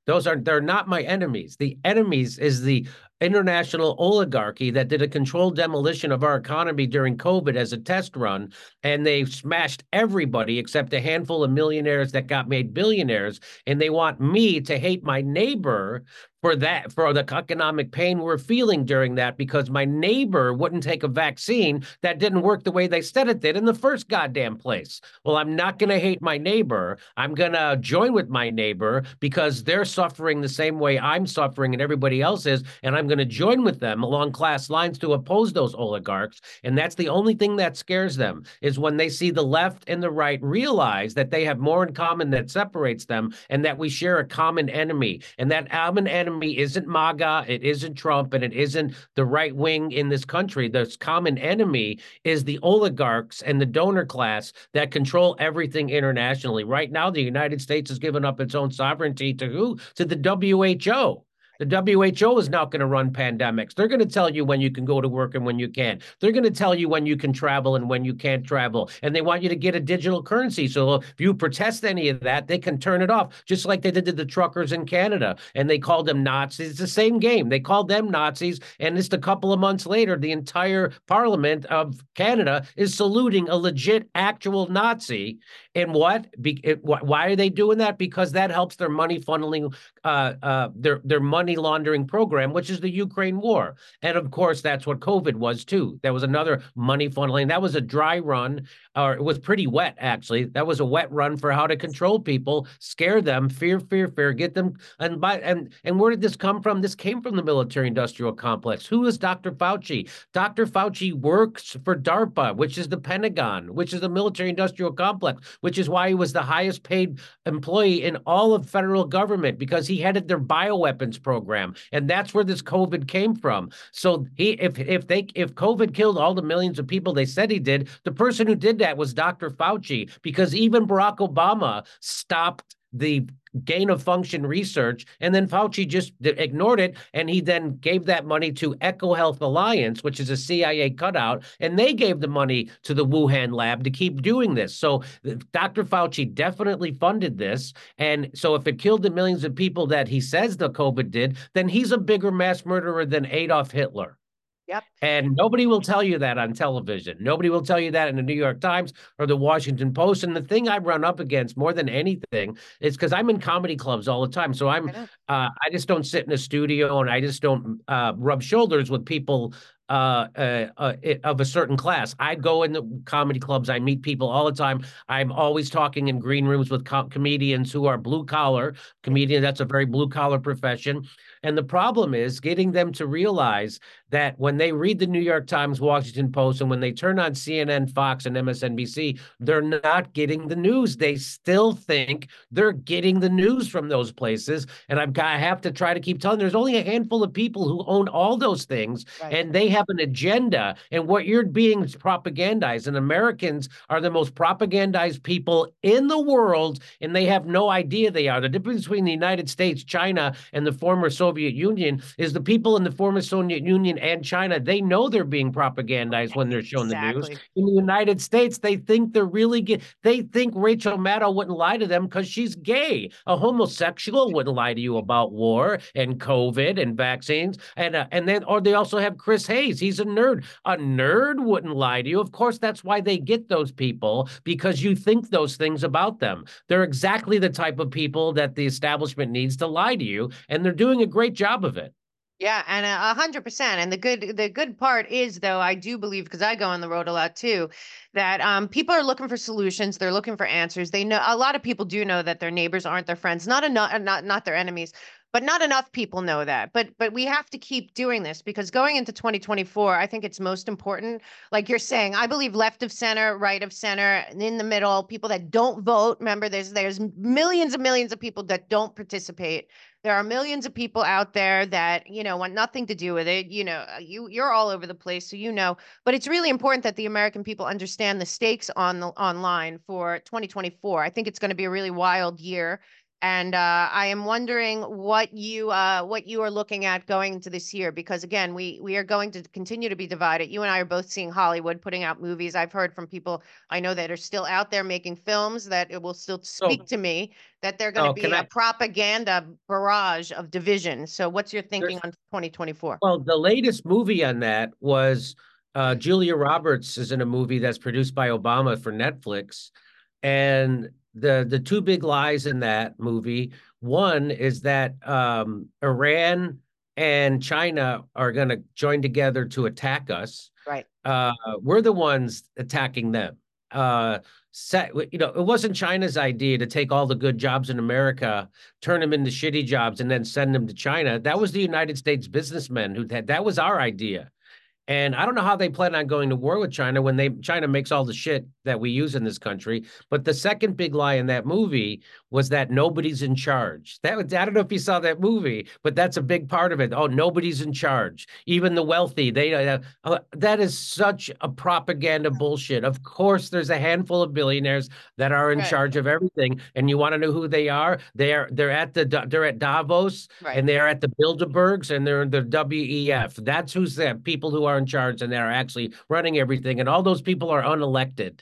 B: Those are they're not my enemies. The enemies is the international oligarchy that did a controlled demolition of our economy during COVID as a test run, and they smashed everybody except a handful of millionaires that got made billionaires. And they want me to hate my neighbor for that for the economic pain we're feeling during that because my neighbor wouldn't take a vaccine that didn't work the way they said it did in the first goddamn place. Well, I'm not going to hate my neighbor. I'm going to join with my neighbor because they're suffering the same way I'm suffering and everybody else is and I'm going to join with them along class lines to oppose those oligarchs. And that's the only thing that scares them is when they see the left and the right realize that they have more in common that separates them and that we share a common enemy and that common enemy isn't MAGA, it isn't Trump, and it isn't the right wing in this country. The common enemy is the oligarchs and the donor class that control everything internationally. Right now, the United States has given up its own sovereignty to who? To the WHO. The WHO is not going to run pandemics. They're going to tell you when you can go to work and when you can't. They're going to tell you when you can travel and when you can't travel. And they want you to get a digital currency. So if you protest any of that, they can turn it off, just like they did to the truckers in Canada. And they called them Nazis. It's the same game. They called them Nazis. And just a couple of months later, the entire parliament of Canada is saluting a legit, actual Nazi. And what? Be, it, why are they doing that? Because that helps their money funneling, uh, uh, their their money laundering program, which is the Ukraine war. And of course, that's what COVID was too. That was another money funneling. That was a dry run, or it was pretty wet actually. That was a wet run for how to control people, scare them, fear, fear, fear, get them. And by and and where did this come from? This came from the military-industrial complex. Who is Dr. Fauci? Dr. Fauci works for DARPA, which is the Pentagon, which is the military-industrial complex, which is why he was the highest paid employee in all of federal government because he headed their bioweapons program, and that's where this COVID came from. So he, if if they if COVID killed all the millions of people they said he did, the person who did that was Dr. Fauci because even Barack Obama stopped the gain of function research. And then Fauci just ignored it. And he then gave that money to EcoHealth Alliance, which is a CIA cutout. And they gave the money to the Wuhan lab to keep doing this. So Dr. Fauci definitely funded this. And so if it killed the millions of people that he says the COVID did, then he's a bigger mass murderer than Adolf Hitler.
A: Yep.
B: And nobody will tell you that on television. Nobody will tell you that in the New York Times or the Washington Post. And the thing I run up against more than anything is because I'm in comedy clubs all the time. So I'm, uh, I just don't sit in a studio and I just don't uh, rub shoulders with people uh, uh, uh, of a certain class. I go in the comedy clubs. I meet people all the time. I'm always talking in green rooms with com- comedians who are blue collar comedian. That's a very blue collar profession. And the problem is getting them to realize that when they read the New York Times, Washington Post, and when they turn on CNN, Fox, and MSNBC, they're not getting the news. They still think they're getting the news from those places. And I've got, I have to try to keep telling. There's only a handful of people who own all those things, right. and they have an agenda. And what you're being propagandized, and Americans are the most propagandized people in the world, and they have no idea they are. The difference between the United States, China, and the former Soviet Union is the people in the former Soviet Union and China, they know they're being propagandized when they're shown exactly. the news. In the United States, they think they're really gay. They think Rachel Maddow wouldn't lie to them because she's gay. A homosexual wouldn't lie to you about war and COVID and vaccines. And uh, and then, or they also have Chris Hayes. He's a nerd. A nerd wouldn't lie to you. Of course, that's why they get those people because you think those things about them. They're exactly the type of people that the establishment needs to lie to you, and they're doing a great job of it.
A: Yeah, and a hundred percent. And the good the good part is though, I do believe because I go on the road a lot too, that um, people are looking for solutions. They're looking for answers. They know a lot of people do know that their neighbors aren't their friends, not enough, not not their enemies but not enough people know that but but we have to keep doing this because going into 2024 i think it's most important like you're saying i believe left of center right of center and in the middle people that don't vote remember there's there's millions and millions of people that don't participate there are millions of people out there that you know want nothing to do with it you know uh, you you're all over the place so you know but it's really important that the american people understand the stakes on the online for 2024 i think it's going to be a really wild year and uh, I am wondering what you uh, what you are looking at going into this year, because again, we we are going to continue to be divided. You and I are both seeing Hollywood putting out movies. I've heard from people I know that are still out there making films that it will still speak to me that they're going to oh, be a propaganda barrage of division. So, what's your thinking There's... on 2024?
B: Well, the latest movie on that was uh, Julia Roberts is in a movie that's produced by Obama for Netflix, and the the two big lies in that movie. One is that um, Iran and China are going to join together to attack us.
A: Right.
B: Uh, we're the ones attacking them. Uh, set, you know, it wasn't China's idea to take all the good jobs in America, turn them into shitty jobs, and then send them to China. That was the United States businessmen who had that was our idea. And I don't know how they plan on going to war with China when they China makes all the shit that we use in this country. But the second big lie in that movie was that nobody's in charge. That I don't know if you saw that movie, but that's a big part of it. Oh, nobody's in charge. Even the wealthy, they uh, uh, that is such a propaganda bullshit. Of course, there's a handful of billionaires that are in right. charge of everything, and you want to know who they are? They are they're at the they're at Davos, right. and they're at the Bilderbergs, and they're in the WEF. That's who's the people who are in charge, and they're actually running everything. And all those people are unelected.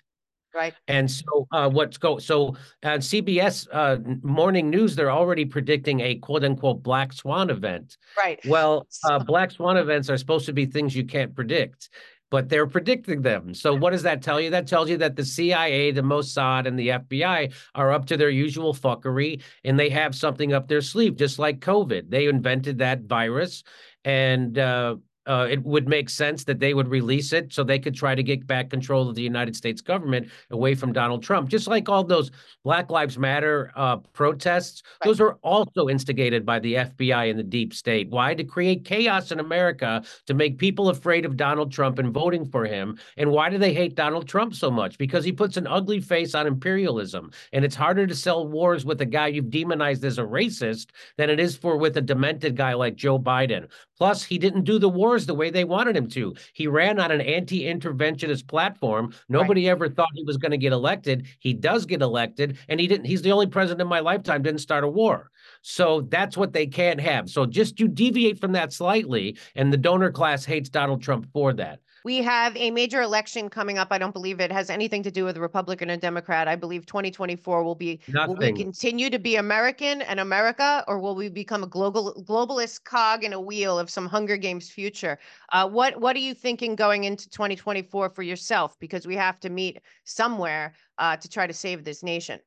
A: Right.
B: And so uh, what's go so on CBS uh, morning news, they're already predicting a quote unquote black swan event.
A: Right.
B: Well, uh, black swan events are supposed to be things you can't predict but they're predicting them. So what does that tell you? That tells you that the CIA, the Mossad, and the FBI are up to their usual fuckery, and they have something up their sleeve, just like COVID. They invented that virus, and uh, uh, it would make sense that they would release it so they could try to get back control of the United States government away from Donald Trump. Just like all those Black Lives Matter uh, protests, right. those are also instigated by the FBI and the deep state. Why? To create chaos in America, to make people afraid of Donald Trump and voting for him. And why do they hate Donald Trump so much? Because he puts an ugly face on imperialism. And it's harder to sell wars with a guy you've demonized as a racist than it is for with a demented guy like Joe Biden. Plus, he didn't do the wars the way they wanted him to. He ran on an anti interventionist platform. Nobody right. ever thought he was going to get elected. He does get elected, and he didn't. He's the only president in my lifetime didn't start a war. So that's what they can't have. So just you deviate from that slightly, and the donor class hates Donald Trump for that.
A: We have a major election coming up. I don't believe it has anything to do with Republican or Democrat. I believe 2024 will be Nothing. will we continue to be American and America, or will we become a global globalist cog in a wheel of some Hunger Games future? Uh, what what are you thinking going into 2024 for yourself? Because we have to meet somewhere uh, to try to save this nation.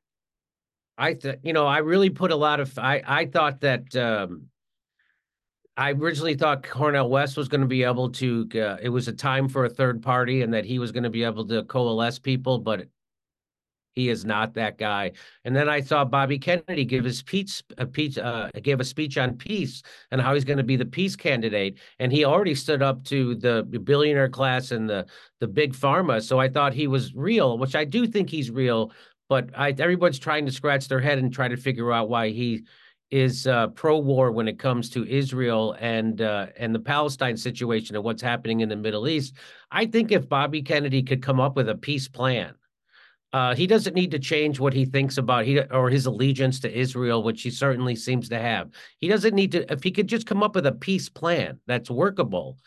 B: I th- you know I really put a lot of I I thought that um, I originally thought Cornel West was going to be able to. Uh, it was a time for a third party, and that he was going to be able to coalesce people, but he is not that guy. And then I saw Bobby Kennedy give his speech, a speech, uh, give a speech on peace and how he's going to be the peace candidate. And he already stood up to the billionaire class and the the big pharma. So I thought he was real, which I do think he's real. But I, everyone's trying to scratch their head and try to figure out why he is uh, pro-war when it comes to Israel and uh, and the Palestine situation and what's happening in the Middle East. I think if Bobby Kennedy could come up with a peace plan, uh, he doesn't need to change what he thinks about he or his allegiance to Israel, which he certainly seems to have. He doesn't need to. If he could just come up with a peace plan that's workable,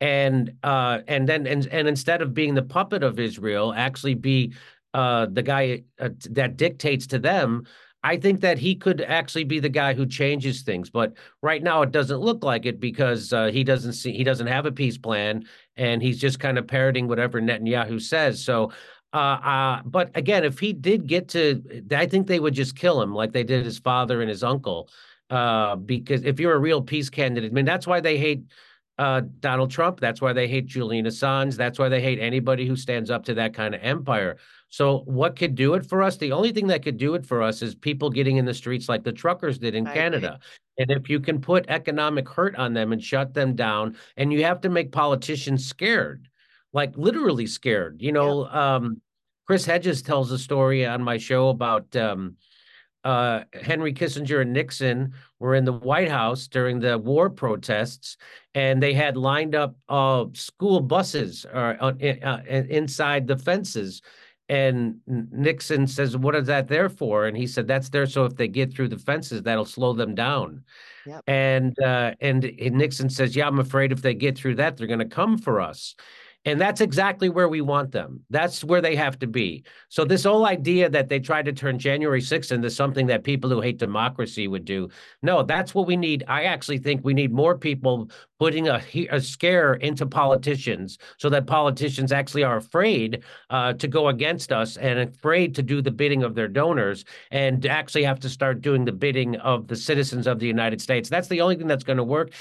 B: and uh, and then and and instead of being the puppet of Israel, actually be uh, the guy uh, that dictates to them. I think that he could actually be the guy who changes things, but right now it doesn't look like it because uh, he doesn't see he doesn't have a peace plan, and he's just kind of parroting whatever Netanyahu says. So, uh, uh, but again, if he did get to, I think they would just kill him like they did his father and his uncle, uh, because if you're a real peace candidate, I mean that's why they hate. Uh, Donald Trump. That's why they hate Julian Assange. That's why they hate anybody who stands up to that kind of empire. So what could do it for us? The only thing that could do it for us is people getting in the streets like the truckers did in I Canada. Agree. And if you can put economic hurt on them and shut them down, and you have to make politicians scared, like literally scared. You know, yeah. um, Chris Hedges tells a story on my show about um, uh, Henry Kissinger and Nixon were in the White House during the war protests, and they had lined up uh, school buses uh, uh inside the fences and Nixon says, What is that there for? And he said, That's there so if they get through the fences, that'll slow them down. Yep. And uh, and Nixon says, Yeah, I'm afraid if they get through that, they're going to come for us. And that's exactly where we want them. That's where they have to be. So, this whole idea that they tried to turn January 6th into something that people who hate democracy would do, no, that's what we need. I actually think we need more people putting a, a scare into politicians so that politicians actually are afraid uh, to go against us and afraid to do the bidding of their donors and actually have to start doing the bidding of the citizens of the United States. That's the only thing that's going to work.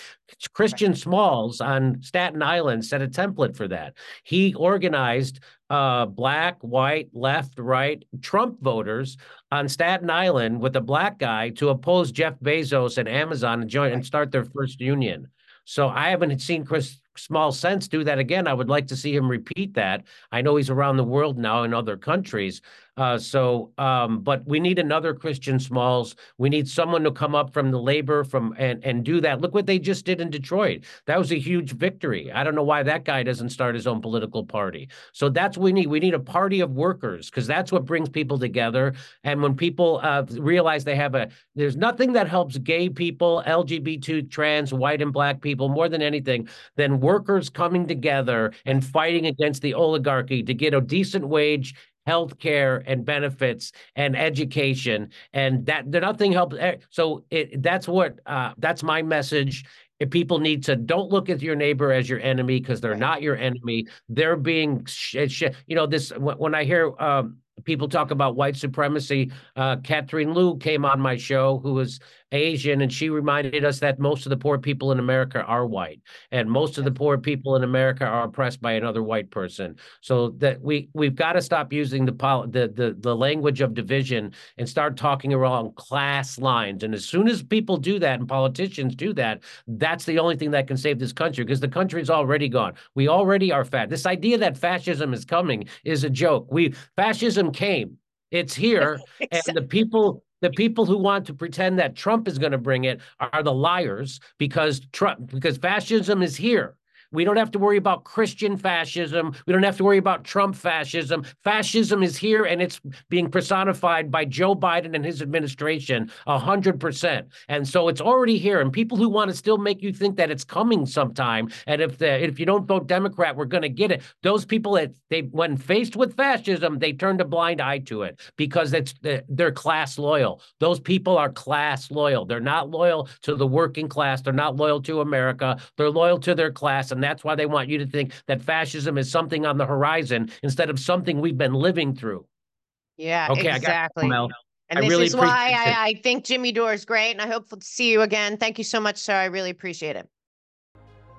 B: Christian Smalls on Staten Island set a template for that. He organized uh, black, white, left, right Trump voters on Staten Island with a black guy to oppose Jeff Bezos and Amazon and join and start their first union. So I haven't seen Chris small sense do that again. I would like to see him repeat that. I know he's around the world now in other countries. Uh, so, um, but we need another Christian Smalls. We need someone to come up from the labor from and and do that. Look what they just did in Detroit. That was a huge victory. I don't know why that guy doesn't start his own political party. So that's what we need. We need a party of workers because that's what brings people together. And when people uh, realize they have a, there's nothing that helps gay people, LGBT, trans, white, and black people more than anything than workers coming together and fighting against the oligarchy to get a decent wage health care and benefits and education. And that nothing helps eh, so it, that's what uh, that's my message. If people need to don't look at your neighbor as your enemy because they're not your enemy. They're being sh- sh- you know this when i hear um, people talk about white supremacy uh, catherine liu came on my show who was Asian, and she reminded us that most of the poor people in America are white, and most of the poor people in America are oppressed by another white person. So that we we've got to stop using the the the, the language of division and start talking around class lines. And as soon as people do that and politicians do that, that's the only thing that can save this country because the country's already gone. We already are fat. This idea that fascism is coming is a joke. We fascism came. It's here, and the people the people who want to pretend that Trump is going to bring it are the liars because Trump because fascism is here. We don't have to worry about Christian fascism. We don't have to worry about Trump fascism. Fascism is here and it's being personified by Joe Biden and his administration 100%. And so it's already here. And people who want to still make you think that it's coming sometime, and if the, if you don't vote Democrat, we're going to get it. Those people that they when faced with fascism, they turned a blind eye to it because it's they're class loyal. Those people are class loyal. They're not loyal to the working class. They're not loyal to America. They're loyal to their class. And and that's why they want you to think that fascism is something on the horizon instead of something we've been living through.
A: Yeah, okay, exactly. I and I this really is why I, I think Jimmy Dore is great, and I hope to see you again. Thank you so much, sir. I really appreciate it.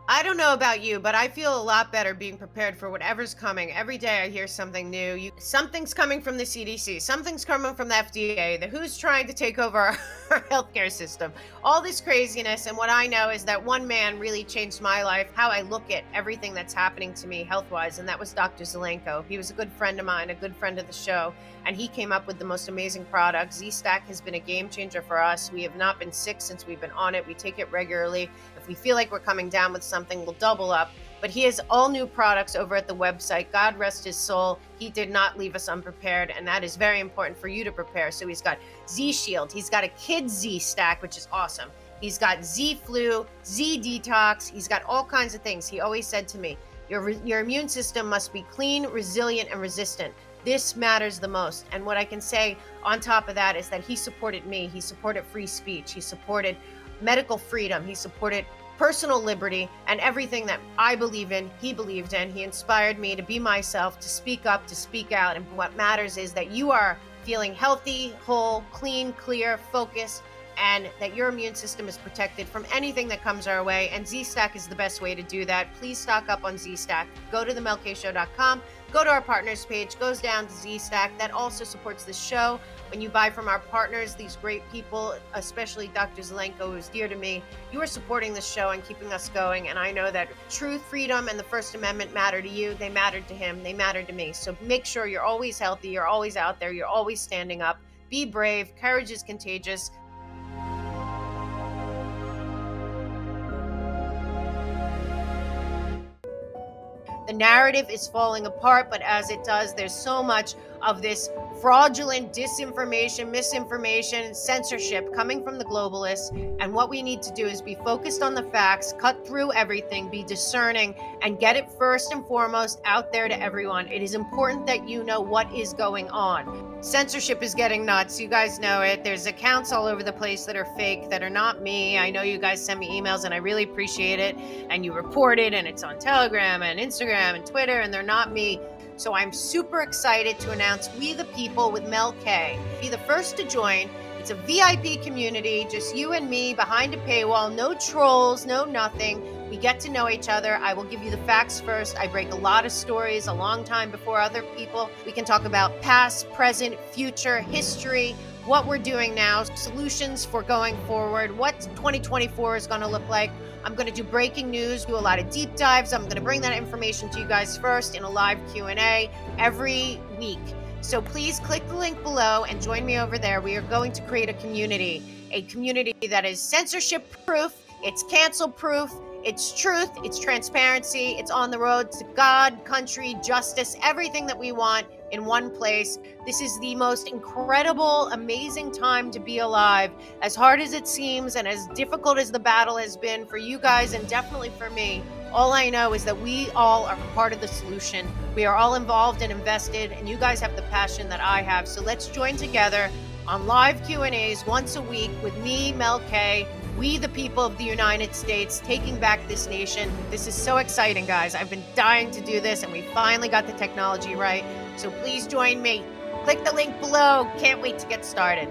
A: I don't know about you, but I feel a lot better being prepared for whatever's coming. Every day I hear something new. You, something's coming from the CDC, something's coming from the FDA, the who's trying to take over our, our healthcare system. All this craziness, and what I know is that one man really changed my life, how I look at everything that's happening to me health wise, and that was Dr. Zelenko. He was a good friend of mine, a good friend of the show, and he came up with the most amazing product. Z Stack has been a game changer for us. We have not been sick since we've been on it. We take it regularly. If we feel like we're coming down with something, we'll double up. But he has all new products over at the website. God rest his soul. He did not leave us unprepared, and that is very important for you to prepare. So he's got Z Shield, he's got a Kid Z stack, which is awesome. He's got Z Flu, Z Detox. He's got all kinds of things. He always said to me, your, your immune system must be clean, resilient, and resistant. This matters the most. And what I can say on top of that is that he supported me. He supported free speech. He supported medical freedom. He supported personal liberty and everything that I believe in, he believed in. He inspired me to be myself, to speak up, to speak out. And what matters is that you are feeling healthy, whole, clean, clear, focused, and that your immune system is protected from anything that comes our way. And Z Stack is the best way to do that. Please stock up on Z Stack. Go to themelkshow.com go to our partners page, goes down to Z Stack. That also supports the show. When you buy from our partners, these great people, especially Dr. Zelenko, who's dear to me, you are supporting the show and keeping us going. And I know that truth, freedom, and the First Amendment matter to you. They mattered to him. They mattered to me. So make sure you're always healthy. You're always out there. You're always standing up. Be brave. Courage is contagious. The narrative is falling apart, but as it does, there's so much of this fraudulent disinformation, misinformation, censorship coming from the globalists. And what we need to do is be focused on the facts, cut through everything, be discerning, and get it first and foremost out there to everyone. It is important that you know what is going on. Censorship is getting nuts. You guys know it. There's accounts all over the place that are fake, that are not me. I know you guys send me emails and I really appreciate it. And you report it, and it's on Telegram and Instagram and Twitter, and they're not me. So I'm super excited to announce We the People with Mel K. Be the first to join. It's a VIP community, just you and me behind a paywall, no trolls, no nothing. We get to know each other. I will give you the facts first. I break a lot of stories a long time before other people. We can talk about past, present, future, history, what we're doing now, solutions for going forward, what 2024 is going to look like. I'm going to do breaking news, do a lot of deep dives. I'm going to bring that information to you guys first in a live Q&A every week. So please click the link below and join me over there. We are going to create a community, a community that is censorship proof, it's cancel proof, it's truth, it's transparency, it's on the road to God, country, justice, everything that we want in one place. This is the most incredible, amazing time to be alive. As hard as it seems and as difficult as the battle has been for you guys and definitely for me, all I know is that we all are part of the solution. We are all involved and invested and you guys have the passion that I have. So let's join together on live Q&As once a week with me, Mel K, we, the people of the United States, taking back this nation. This is so exciting, guys. I've been dying to do this, and we finally got the technology right. So please join me. Click the link below. Can't wait to get started.